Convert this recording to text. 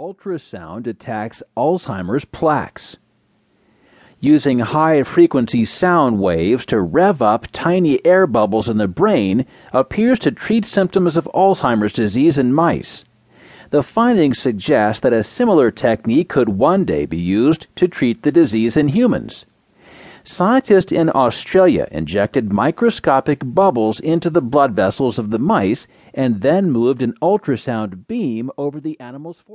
ultrasound attacks Alzheimer's plaques. Using high frequency sound waves to rev up tiny air bubbles in the brain appears to treat symptoms of Alzheimer's disease in mice. The findings suggest that a similar technique could one day be used to treat the disease in humans. Scientists in Australia injected microscopic bubbles into the blood vessels of the mice and then moved an ultrasound beam over the animal's